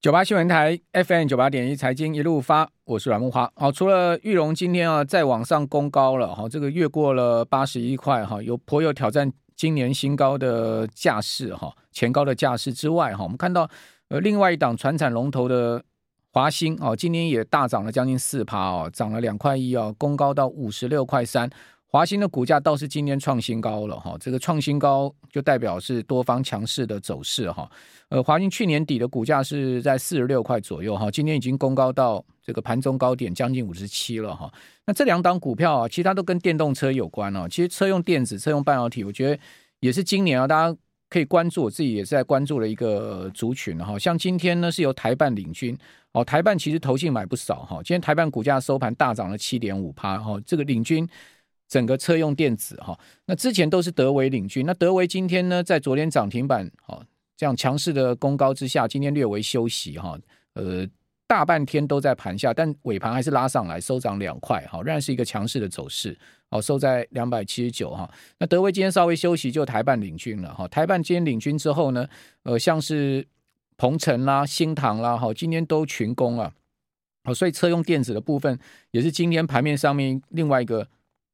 九八新闻台 FM 九八点一财经一路发，我是阮木花。好，除了玉龙今天啊再往上攻高了，哈，这个越过了八十一块，哈，有颇有挑战今年新高的架势，哈，前高的架势之外，哈，我们看到呃另外一档传产龙头的华兴，哦，今天也大涨了将近四趴，哦，涨了两块一，哦，攻高到五十六块三。华兴的股价倒是今天创新高了哈，这个创新高就代表是多方强势的走势哈。呃，华兴去年底的股价是在四十六块左右哈，今天已经攻高到这个盘中高点将近五十七了哈。那这两档股票啊，其他都跟电动车有关哦。其实车用电子、车用半导体，我觉得也是今年啊，大家可以关注，我自己也是在关注的一个族群哈。像今天呢，是由台办领军哦，台办其实投信买不少哈，今天台办股价收盘大涨了七点五趴哈，这个领军。整个车用电子哈，那之前都是德微领军，那德微今天呢，在昨天涨停板哈，这样强势的攻高之下，今天略微休息哈，呃，大半天都在盘下，但尾盘还是拉上来，收涨两块哈，仍然是一个强势的走势，好，收在两百七十九哈。那德威今天稍微休息，就台半领军了哈，台半今天领军之后呢，呃，像是鹏程啦、新唐啦，哈，今天都群攻啊，好，所以车用电子的部分也是今天盘面上面另外一个。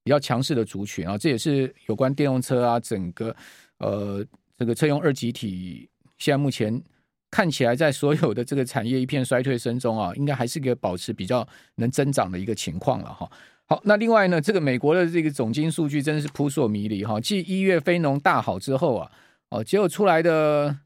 比较强势的族群啊，这也是有关电动车啊，整个呃这个车用二极体，现在目前看起来在所有的这个产业一片衰退声中啊，应该还是个保持比较能增长的一个情况了哈。好，那另外呢，这个美国的这个总金数据真的是扑朔迷离哈。继一月非农大好之后啊，哦，结果出来的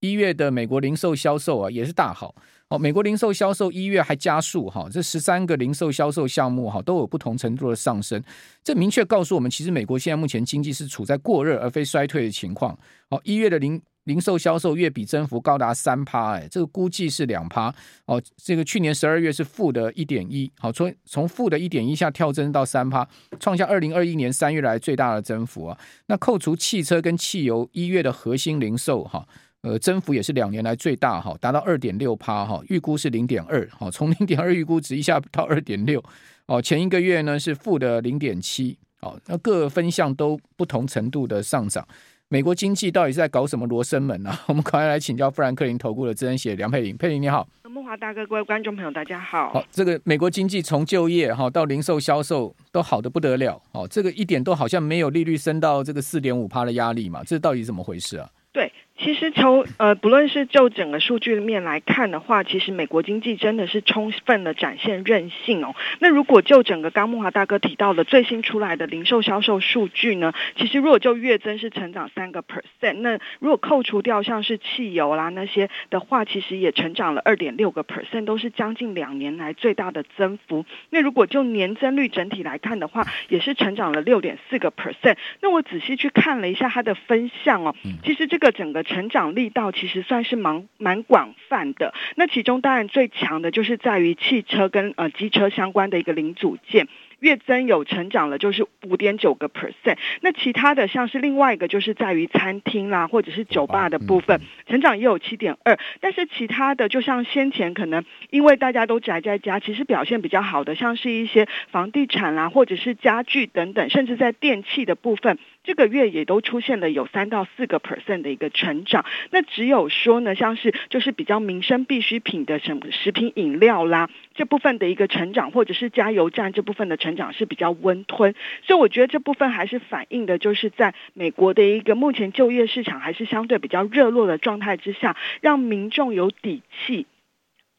一月的美国零售销售啊，也是大好。哦，美国零售销售一月还加速哈，这十三个零售销售项目哈都有不同程度的上升，这明确告诉我们，其实美国现在目前经济是处在过热而非衰退的情况。哦，一月的零零售销售月比增幅高达三趴，哎，这个估计是两趴。哦，这个去年十二月是负的一点一，好，从从负的一点一下跳增到三趴，创下二零二一年三月来最大的增幅啊。那扣除汽车跟汽油，一月的核心零售哈。呃，增幅也是两年来最大哈，达到二点六趴哈，预估是零点二，好，从零点二预估值一下到二点六，哦，前一个月呢是负的零点七，哦，那各分项都不同程度的上涨。美国经济到底是在搞什么罗生门呢、啊？我们赶快来请教富兰克林投顾的资深写梁佩玲，佩玲你好，慕华大哥，各位观众朋友大家好。好，这个美国经济从就业哈到零售销售都好的不得了，哦，这个一点都好像没有利率升到这个四点五趴的压力嘛，这到底怎么回事啊？对。其实从呃，不论是就整个数据面来看的话，其实美国经济真的是充分的展现韧性哦。那如果就整个刚木华大哥提到的最新出来的零售销售数据呢，其实如果就月增是成长三个 percent，那如果扣除掉像是汽油啦那些的话，其实也成长了二点六个 percent，都是将近两年来最大的增幅。那如果就年增率整体来看的话，也是成长了六点四个 percent。那我仔细去看了一下它的分项哦，其实这个整个。成成长力道其实算是蛮蛮广泛的，那其中当然最强的就是在于汽车跟呃机车相关的一个零组件。月增有成长了，就是五点九个 percent。那其他的像是另外一个，就是在于餐厅啦，或者是酒吧的部分，成长也有七点二。但是其他的，就像先前可能因为大家都宅在家，其实表现比较好的，像是一些房地产啦，或者是家具等等，甚至在电器的部分，这个月也都出现了有三到四个 percent 的一个成长。那只有说呢，像是就是比较民生必需品的什么食品饮料啦，这部分的一个成长，或者是加油站这部分的成长。成长是比较温吞，所以我觉得这部分还是反映的，就是在美国的一个目前就业市场还是相对比较热络的状态之下，让民众有底气。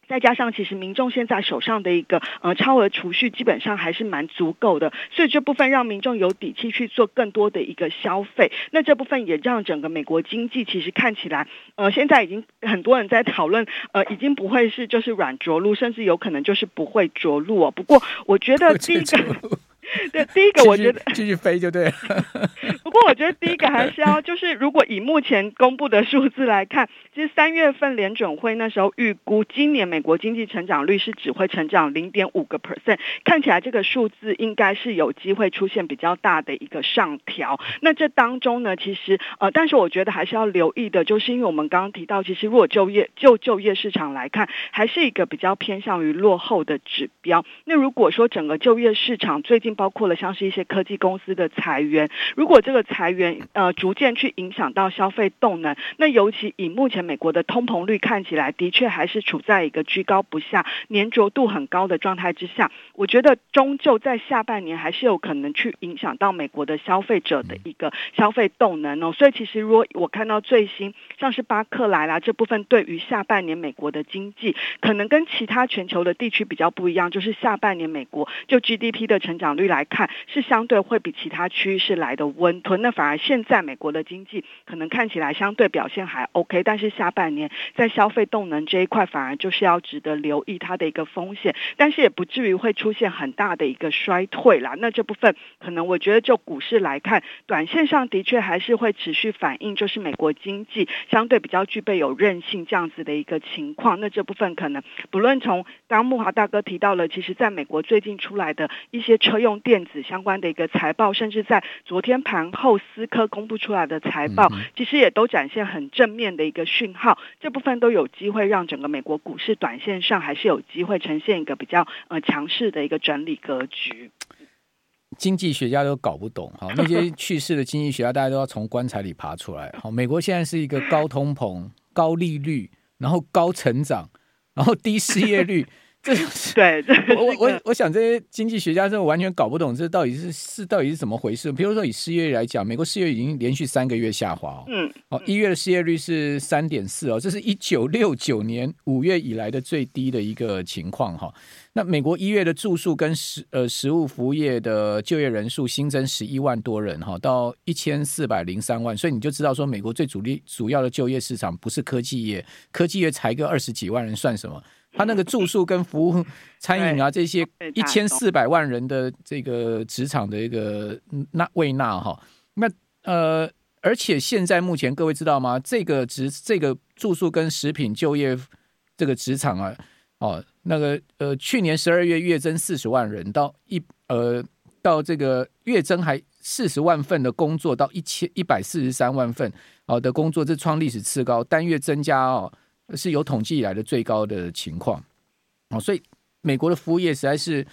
再加上，其实民众现在手上的一个呃超额储蓄基本上还是蛮足够的，所以这部分让民众有底气去做更多的一个消费。那这部分也让整个美国经济其实看起来，呃，现在已经很多人在讨论，呃，已经不会是就是软着陆，甚至有可能就是不会着陆哦。不过我觉得第一个。对，第一个我觉得继续，续飞就对了。不过我觉得第一个还是要，就是如果以目前公布的数字来看，其实三月份联准会那时候预估今年美国经济成长率是只会成长零点五个 percent，看起来这个数字应该是有机会出现比较大的一个上调。那这当中呢，其实呃，但是我觉得还是要留意的，就是因为我们刚刚提到，其实如果就业就就业市场来看，还是一个比较偏向于落后的指标。那如果说整个就业市场最近包括了像是一些科技公司的裁员，如果这个裁员呃逐渐去影响到消费动能。那尤其以目前美国的通膨率看起来，的确还是处在一个居高不下、粘着度很高的状态之下。我觉得终究在下半年还是有可能去影响到美国的消费者的一个消费动能哦。所以其实如果我看到最新像是巴克莱啦这部分，对于下半年美国的经济，可能跟其他全球的地区比较不一样，就是下半年美国就 GDP 的成长率来看，是相对会比其他区域是来的温吞。那反而现在美国的经济可能看起来相对表现还 OK，但是下半年在消费动能这一块，反而就是要值得留意它的一个风险，但是也不至于会出现很大的一个衰退啦。那这部分可能我觉得就股市来看，短线上的确还是会持续反映，就是美国经济相对比较具备有韧性这样子的一个情况。那这部分可能不论从刚木华大哥提到了，其实在美国最近出来的一些车用电子相关的一个财报，甚至在昨天盘后思科公布出来的财报，其实也都展现很正面的一个讯号。这部分都有机会让整个美国股市短线上还是有机会呈现一个比较呃强势的一个整理格局。经济学家都搞不懂哈，那些去世的经济学家，大家都要从棺材里爬出来。好，美国现在是一个高通膨、高利率，然后高成长，然后低失业率。这就是对，我我我想这些经济学家真的完全搞不懂这到底是是到底是怎么回事。比如说以失业率来讲，美国失业率已经连续三个月下滑哦。嗯，哦，一月的失业率是三点四哦，这是一九六九年五月以来的最低的一个情况哈。那美国一月的住宿跟食呃食物服务业的就业人数新增十一万多人哈，到一千四百零三万，所以你就知道说美国最主力主要的就业市场不是科技业，科技业才个二十几万人算什么？他那个住宿跟服务、餐饮啊这些一千四百万人的这个职场的一个纳未纳哈，那呃，而且现在目前各位知道吗？这个职这个住宿跟食品就业这个职场啊，哦，那个呃，去年十二月月增四十万人，到一呃到这个月增还四十万份的工作，到一千一百四十三万份哦的工作，这创历史次高，单月增加哦。是有统计以来的最高的情况，哦，所以美国的服务业实在是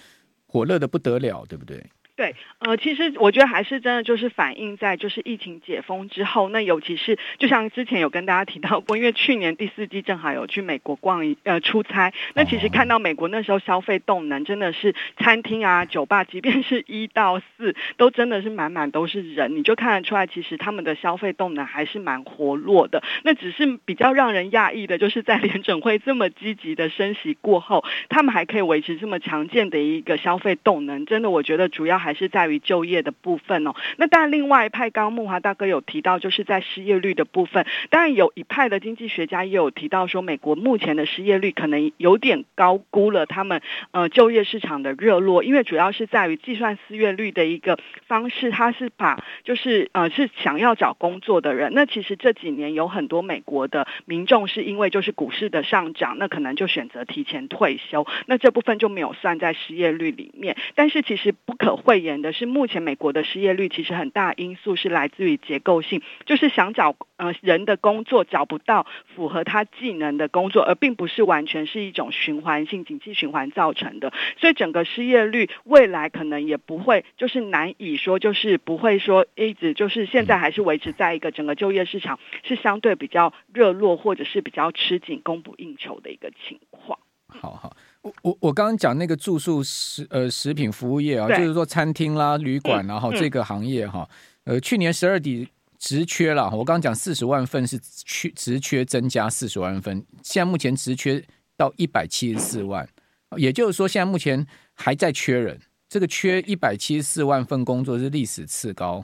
火热的不得了，对不对？对，呃，其实我觉得还是真的就是反映在就是疫情解封之后，那尤其是就像之前有跟大家提到过，因为去年第四季正好有去美国逛一呃出差，那其实看到美国那时候消费动能真的是餐厅啊、酒吧，即便是一到四都真的是满满都是人，你就看得出来，其实他们的消费动能还是蛮活络的。那只是比较让人讶异的，就是在联准会这么积极的升息过后，他们还可以维持这么强健的一个消费动能，真的我觉得主要还是在于就业的部分哦。那当然，另外一派，刚刚慕驊大哥有提到，就是在失业率的部分。当然，有一派的经济学家也有提到说，美国目前的失业率可能有点高估了他们呃就业市场的热络，因为主要是在于计算失业率的一个方式，它是把就是呃是想要找工作的人。那其实这几年有很多美国的民众是因为就是股市的上涨，那可能就选择提前退休，那这部分就没有算在失业率里面。但是其实不可讳言的。是目前美国的失业率其实很大因素是来自于结构性，就是想找呃人的工作找不到符合他技能的工作，而并不是完全是一种循环性景气循环造成的。所以整个失业率未来可能也不会就是难以说就是不会说一直就是现在还是维持在一个整个就业市场是相对比较热络或者是比较吃紧供不应求的一个情况。好好。我我刚刚讲那个住宿食呃食品服务业啊，就是说餐厅啦、旅馆然后这个行业哈，呃，去年十二底直缺了，我刚刚讲四十万份是缺直缺增加四十万份，现在目前直缺到一百七十四万，也就是说现在目前还在缺人。这个缺一百七十四万份工作是历史次高，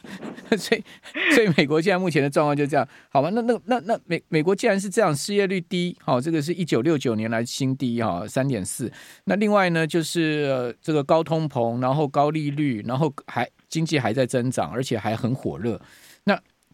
所以所以美国现在目前的状况就这样，好吧？那那那那美美国既然是这样，失业率低，好，这个是一九六九年来新低哈，三点四。那另外呢，就是这个高通膨，然后高利率，然后还经济还在增长，而且还很火热。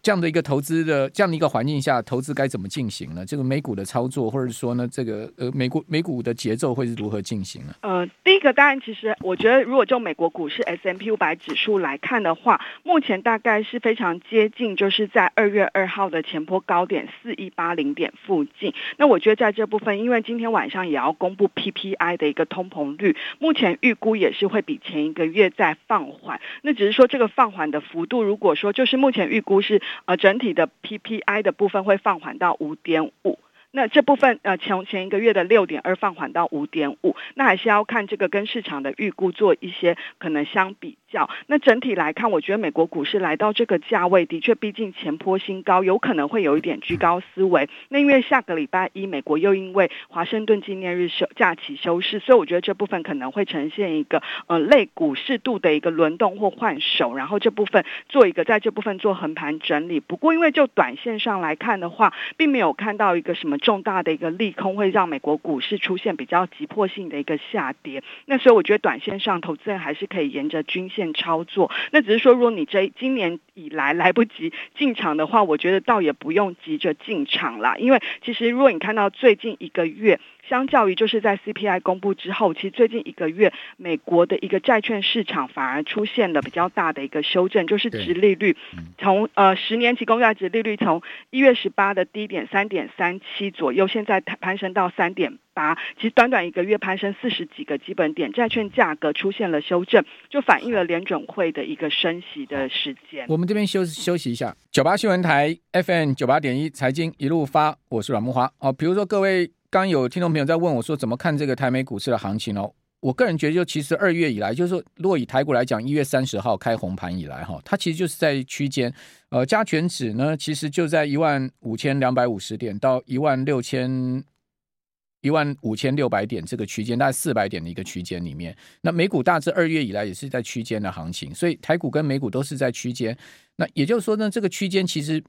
这样的一个投资的这样的一个环境下，投资该怎么进行呢？这个美股的操作，或者说呢，这个呃，美国美股的节奏会是如何进行呢？呃，第一个当然，其实我觉得，如果就美国股市 S M P 五百指数来看的话，目前大概是非常接近，就是在二月二号的前波高点四一八零点附近。那我觉得在这部分，因为今天晚上也要公布 PPI 的一个通膨率，目前预估也是会比前一个月在放缓。那只是说这个放缓的幅度，如果说就是目前预估是呃整体的 PPI 的部分会放缓到五点五。那这部分呃，从前一个月的六点二放缓到五点五，那还是要看这个跟市场的预估做一些可能相比较。那整体来看，我觉得美国股市来到这个价位，的确毕竟前波新高，有可能会有一点居高思维。那因为下个礼拜一，美国又因为华盛顿纪念日休假期休市，所以我觉得这部分可能会呈现一个呃类股适度的一个轮动或换手，然后这部分做一个在这部分做横盘整理。不过因为就短线上来看的话，并没有看到一个什么。重大的一个利空会让美国股市出现比较急迫性的一个下跌，那所以我觉得短线上投资人还是可以沿着均线操作。那只是说，如果你这今年以来来不及进场的话，我觉得倒也不用急着进场啦，因为其实如果你看到最近一个月。相较于就是在 CPI 公布之后，其实最近一个月，美国的一个债券市场反而出现了比较大的一个修正，就是殖利率从呃十年期公债殖利率从一月十八的低点三点三七左右，现在攀升到三点八，其实短短一个月攀升四十几个基本点，债券价格出现了修正，就反映了联准会的一个升息的时间。我们这边休休息一下，九八新闻台 FM 九八点一财经一路发，我是阮木华哦，比如说各位。刚有听众朋友在问我说：“怎么看这个台美股市的行情哦？”我个人觉得，就其实二月以来，就是说，如果以台股来讲，一月三十号开红盘以来，哈，它其实就是在区间，呃，加权指呢，其实就在一万五千两百五十点到一万六千一万五千六百点这个区间，大概四百点的一个区间里面。那美股大致二月以来也是在区间的行情，所以台股跟美股都是在区间。那也就是说呢，这个区间其实。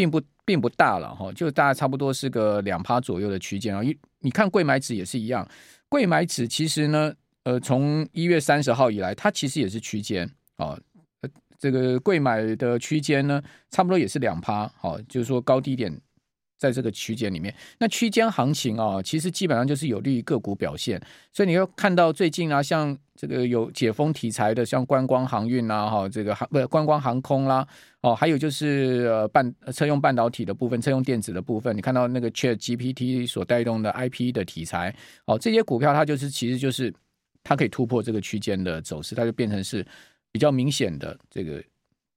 并不并不大了哈，就大概差不多是个两趴左右的区间啊。一你看贵买指也是一样，贵买指其实呢，呃，从一月三十号以来，它其实也是区间啊。这个贵买的区间呢，差不多也是两趴，好，就是说高低点在这个区间里面。那区间行情啊，其实基本上就是有利于个股表现，所以你要看到最近啊，像。这个有解封题材的，像观光航运啊，哈，这个航不观光航空啦，哦，还有就是呃半车用半导体的部分，车用电子的部分，你看到那个 Chat GPT 所带动的 IP 的题材，哦，这些股票它就是其实就是它可以突破这个区间的走势，它就变成是比较明显的这个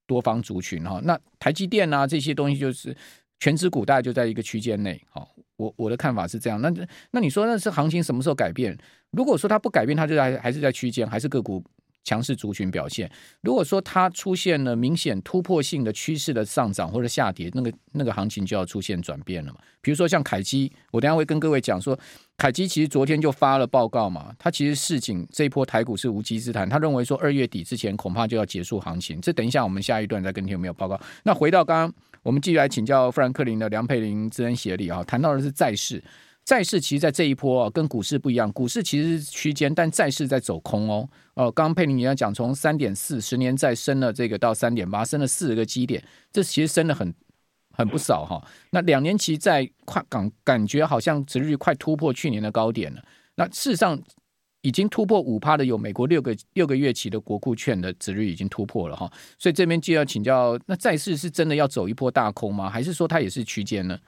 多方族群哈。那台积电啊这些东西就是全指股，大概就在一个区间内，好。我我的看法是这样，那那你说那是行情什么时候改变？如果说它不改变，它就还还是在区间，还是个股强势族群表现。如果说它出现了明显突破性的趋势的上涨或者下跌，那个那个行情就要出现转变了嘛。比如说像凯基，我等下会跟各位讲说，凯基其实昨天就发了报告嘛，他其实市井这一波台股是无稽之谈，他认为说二月底之前恐怕就要结束行情。这等一下我们下一段再跟听有没有报告。那回到刚刚。我们继续来请教富兰克林的梁佩玲资深协理啊，谈到的是债市，债市其实，在这一波啊，跟股市不一样，股市其实是区间，但债市在走空哦。哦，刚刚佩玲也要讲，从三点四十年再升了这个到三点八，升了四十个基点，这其实升了很很不少哈。那两年期在快感感觉好像殖率快突破去年的高点了。那事实上。已经突破五趴的有美国六个六个月期的国库券的殖率已经突破了哈，所以这边就要请教，那债市是真的要走一波大空吗？还是说它也是区间呢？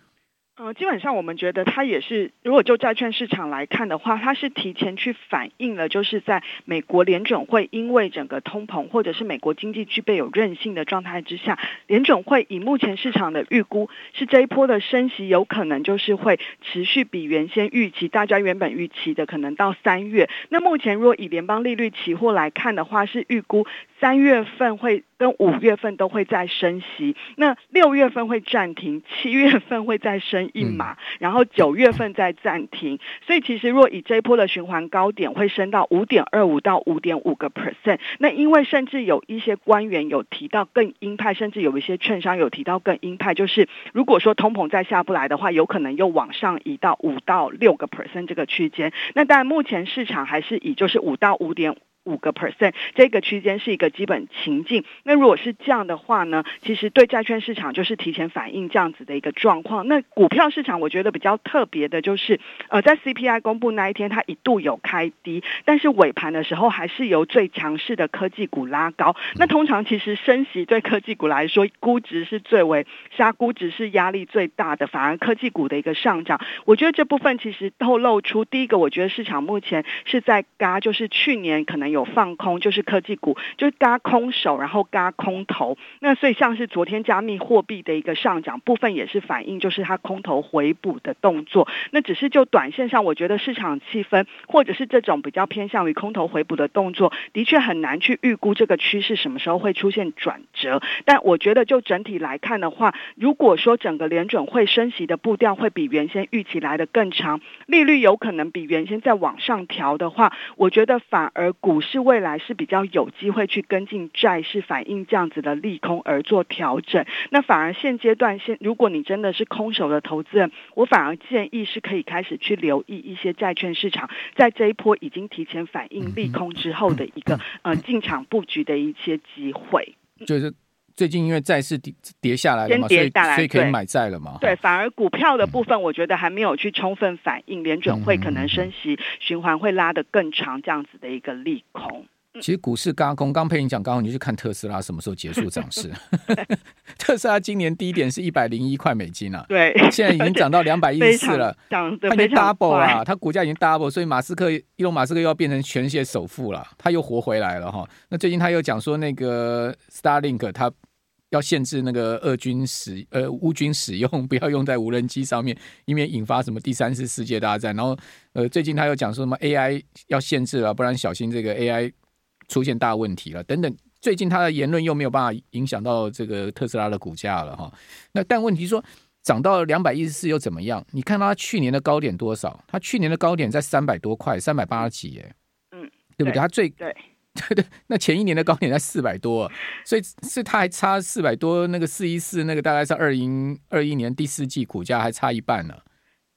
呃，基本上我们觉得它也是，如果就债券市场来看的话，它是提前去反映了，就是在美国联准会因为整个通膨或者是美国经济具备有韧性的状态之下，联准会以目前市场的预估是这一波的升息有可能就是会持续比原先预期，大家原本预期的可能到三月。那目前若以联邦利率期货来看的话，是预估三月份会。跟五月份都会再升息，那六月份会暂停，七月份会再升一码，然后九月份再暂停。所以其实若以这一波的循环高点会升到五点二五到五点五个 percent，那因为甚至有一些官员有提到更鹰派，甚至有一些券商有提到更鹰派，就是如果说通膨再下不来的话，有可能又往上移到五到六个 percent 这个区间。那当然目前市场还是以就是五到五点。五个 percent 这个区间是一个基本情境。那如果是这样的话呢，其实对债券市场就是提前反映这样子的一个状况。那股票市场我觉得比较特别的就是，呃，在 CPI 公布那一天，它一度有开低，但是尾盘的时候还是由最强势的科技股拉高。那通常其实升息对科技股来说，估值是最为杀估值是压力最大的，反而科技股的一个上涨，我觉得这部分其实透露出第一个，我觉得市场目前是在嘎，就是去年可能有放空，就是科技股就是轧空手，然后嘎空头。那所以像是昨天加密货币的一个上涨部分，也是反映就是它空头回补的动作。那只是就短线上，我觉得市场气氛或者是这种比较偏向于空头回补的动作，的确很难去预估这个趋势什么时候会出现转折。但我觉得就整体来看的话，如果说整个联准会升息的步调会比原先预期来的更长，利率有可能比原先再往上调的话，我觉得反而股是未来是比较有机会去跟进债市反映这样子的利空而做调整。那反而现阶段现，如果你真的是空手的投资人，我反而建议是可以开始去留意一些债券市场在这一波已经提前反映利空之后的一个呃进场布局的一些机会。就是。最近因为债市跌跌下来了嘛，所以所以可以买债了嘛。对，反而股票的部分，我觉得还没有去充分反映联准会可能升息循环会拉得更长这样子的一个利空。其实股市轧空，刚佩你讲，刚好你去看特斯拉什么时候结束涨势？特斯拉今年低点是一百零一块美金啊，对，现在已经涨到 两百一十四了，涨的它已经 double 了，它股价已经 double，所以马斯克伊隆马斯克又要变成全世界首富了，他又活回来了哈。那最近他又讲说，那个 Starlink 他要限制那个俄军使呃乌军使用，不要用在无人机上面，以免引发什么第三次世界大战。然后呃，最近他又讲说什么 AI 要限制了，不然小心这个 AI。出现大问题了，等等。最近他的言论又没有办法影响到这个特斯拉的股价了哈。那但问题说涨到两百一十四又怎么样？你看他去年的高点多少？他去年的高点在三百多块，三百八十几耶。嗯，对不对？他最对 对对。那前一年的高点在四百多，所以是他还差四百多。那个四一四那个大概是二零二一年第四季股价还差一半呢。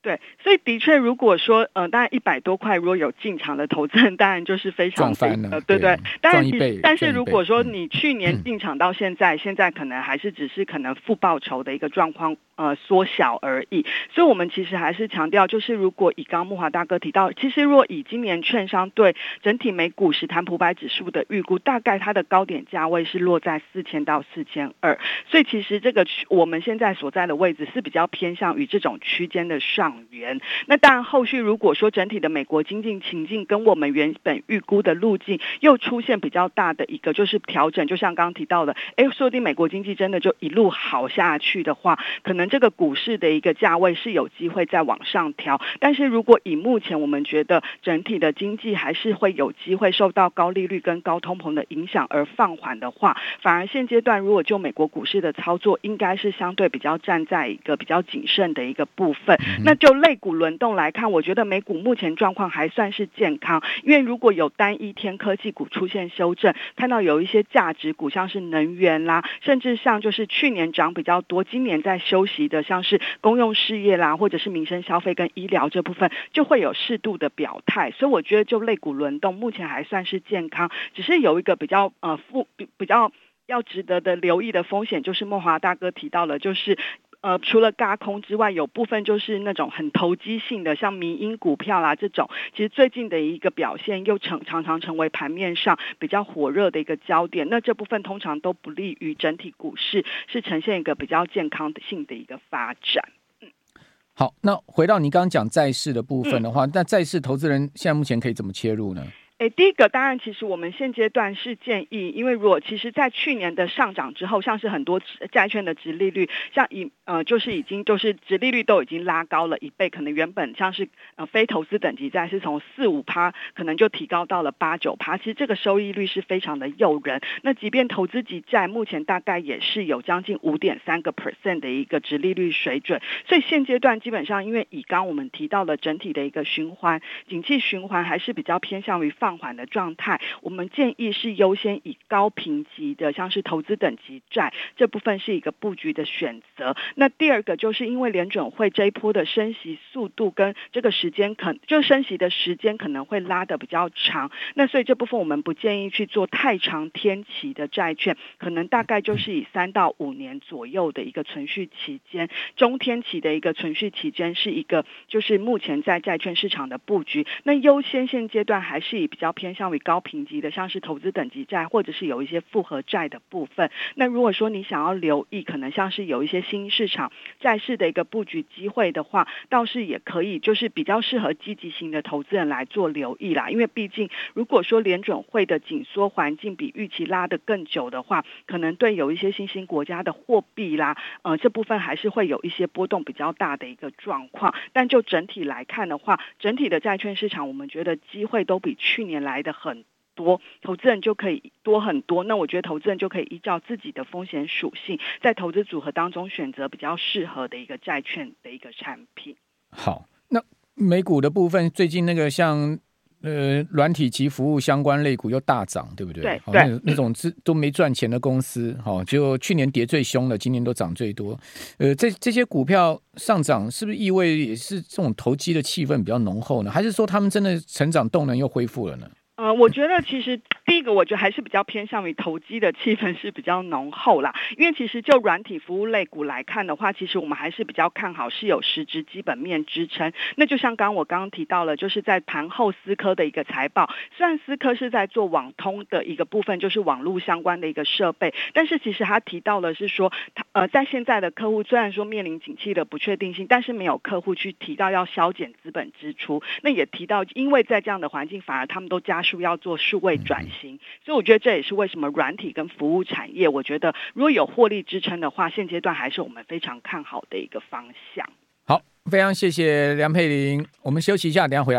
对，所以的确，如果说呃，当然一百多块如果有进场的投资人，当然就是非常的呃，对对。但是但是如果说你去年进场到现在，嗯、现在可能还是只是可能负报酬的一个状况。呃，缩小而已，所以我们其实还是强调，就是如果以刚木华大哥提到，其实若以今年券商对整体美股史坦普百指数的预估，大概它的高点价位是落在四千到四千二，所以其实这个我们现在所在的位置是比较偏向于这种区间的上缘。那当然，后续如果说整体的美国经济情境跟我们原本预估的路径又出现比较大的一个就是调整，就像刚刚提到的，哎，说不定美国经济真的就一路好下去的话，可能。这个股市的一个价位是有机会再往上调，但是如果以目前我们觉得整体的经济还是会有机会受到高利率跟高通膨的影响而放缓的话，反而现阶段如果就美国股市的操作，应该是相对比较站在一个比较谨慎的一个部分。那就就类股轮动来看，我觉得美股目前状况还算是健康，因为如果有单一天科技股出现修正，看到有一些价值股像是能源啦，甚至像就是去年涨比较多，今年在休息。的像是公用事业啦，或者是民生消费跟医疗这部分，就会有适度的表态。所以我觉得就类股轮动，目前还算是健康，只是有一个比较呃负比比较要值得的留意的风险，就是慕驊大哥提到了，就是。呃，除了轧空之外，有部分就是那种很投机性的，像民营股票啦这种，其实最近的一个表现又成常常成为盘面上比较火热的一个焦点。那这部分通常都不利于整体股市是呈现一个比较健康性的一个发展。嗯，好，那回到你刚刚讲债市的部分的话，嗯、那债市投资人现在目前可以怎么切入呢？诶，第一个当然，其实我们现阶段是建议，因为如果其实，在去年的上涨之后，像是很多债券的殖利率，像已呃，就是已经就是殖利率都已经拉高了一倍，可能原本像是呃非投资等级债是从四五趴，可能就提高到了八九趴，其实这个收益率是非常的诱人。那即便投资级债目前大概也是有将近五点三个 percent 的一个殖利率水准，所以现阶段基本上，因为以刚我们提到的整体的一个循环，景气循环还是比较偏向于放。放缓的状态，我们建议是优先以高评级的，像是投资等级债这部分是一个布局的选择。那第二个就是因为联准会这一波的升息速度跟这个时间可就升息的时间可能会拉得比较长，那所以这部分我们不建议去做太长天期的债券，可能大概就是以三到五年左右的一个存续期间，中天期的一个存续期间是一个就是目前在债券市场的布局。那优先现阶段还是以较偏向于高评级的，像是投资等级债或者是有一些复合债的部分。那如果说你想要留意，可能像是有一些新市场债市的一个布局机会的话，倒是也可以，就是比较适合积极型的投资人来做留意啦。因为毕竟如果说联准会的紧缩环境比预期拉得更久的话，可能对有一些新兴国家的货币啦，呃，这部分还是会有一些波动比较大的一个状况。但就整体来看的话，整体的债券市场，我们觉得机会都比去年来的很多，投资人就可以多很多。那我觉得投资人就可以依照自己的风险属性，在投资组合当中选择比较适合的一个债券的一个产品。好，那美股的部分，最近那个像。呃，软体及服务相关类股又大涨，对不对？对，对那，那种都没赚钱的公司，哈，就去年跌最凶的，今年都涨最多。呃，这这些股票上涨，是不是意味也是这种投机的气氛比较浓厚呢？还是说他们真的成长动能又恢复了呢？呃，我觉得其实第一个，我觉得还是比较偏向于投机的气氛是比较浓厚啦。因为其实就软体服务类股来看的话，其实我们还是比较看好是有实质基本面支撑。那就像刚我刚刚提到了，就是在盘后思科的一个财报，虽然思科是在做网通的一个部分，就是网络相关的一个设备，但是其实他提到的是说，他呃在现在的客户虽然说面临景气的不确定性，但是没有客户去提到要削减资本支出。那也提到，因为在这样的环境，反而他们都加。要做数位转型，所以我觉得这也是为什么软体跟服务产业，我觉得如果有获利支撑的话，现阶段还是我们非常看好的一个方向。好，非常谢谢梁佩玲，我们休息一下，等下回来。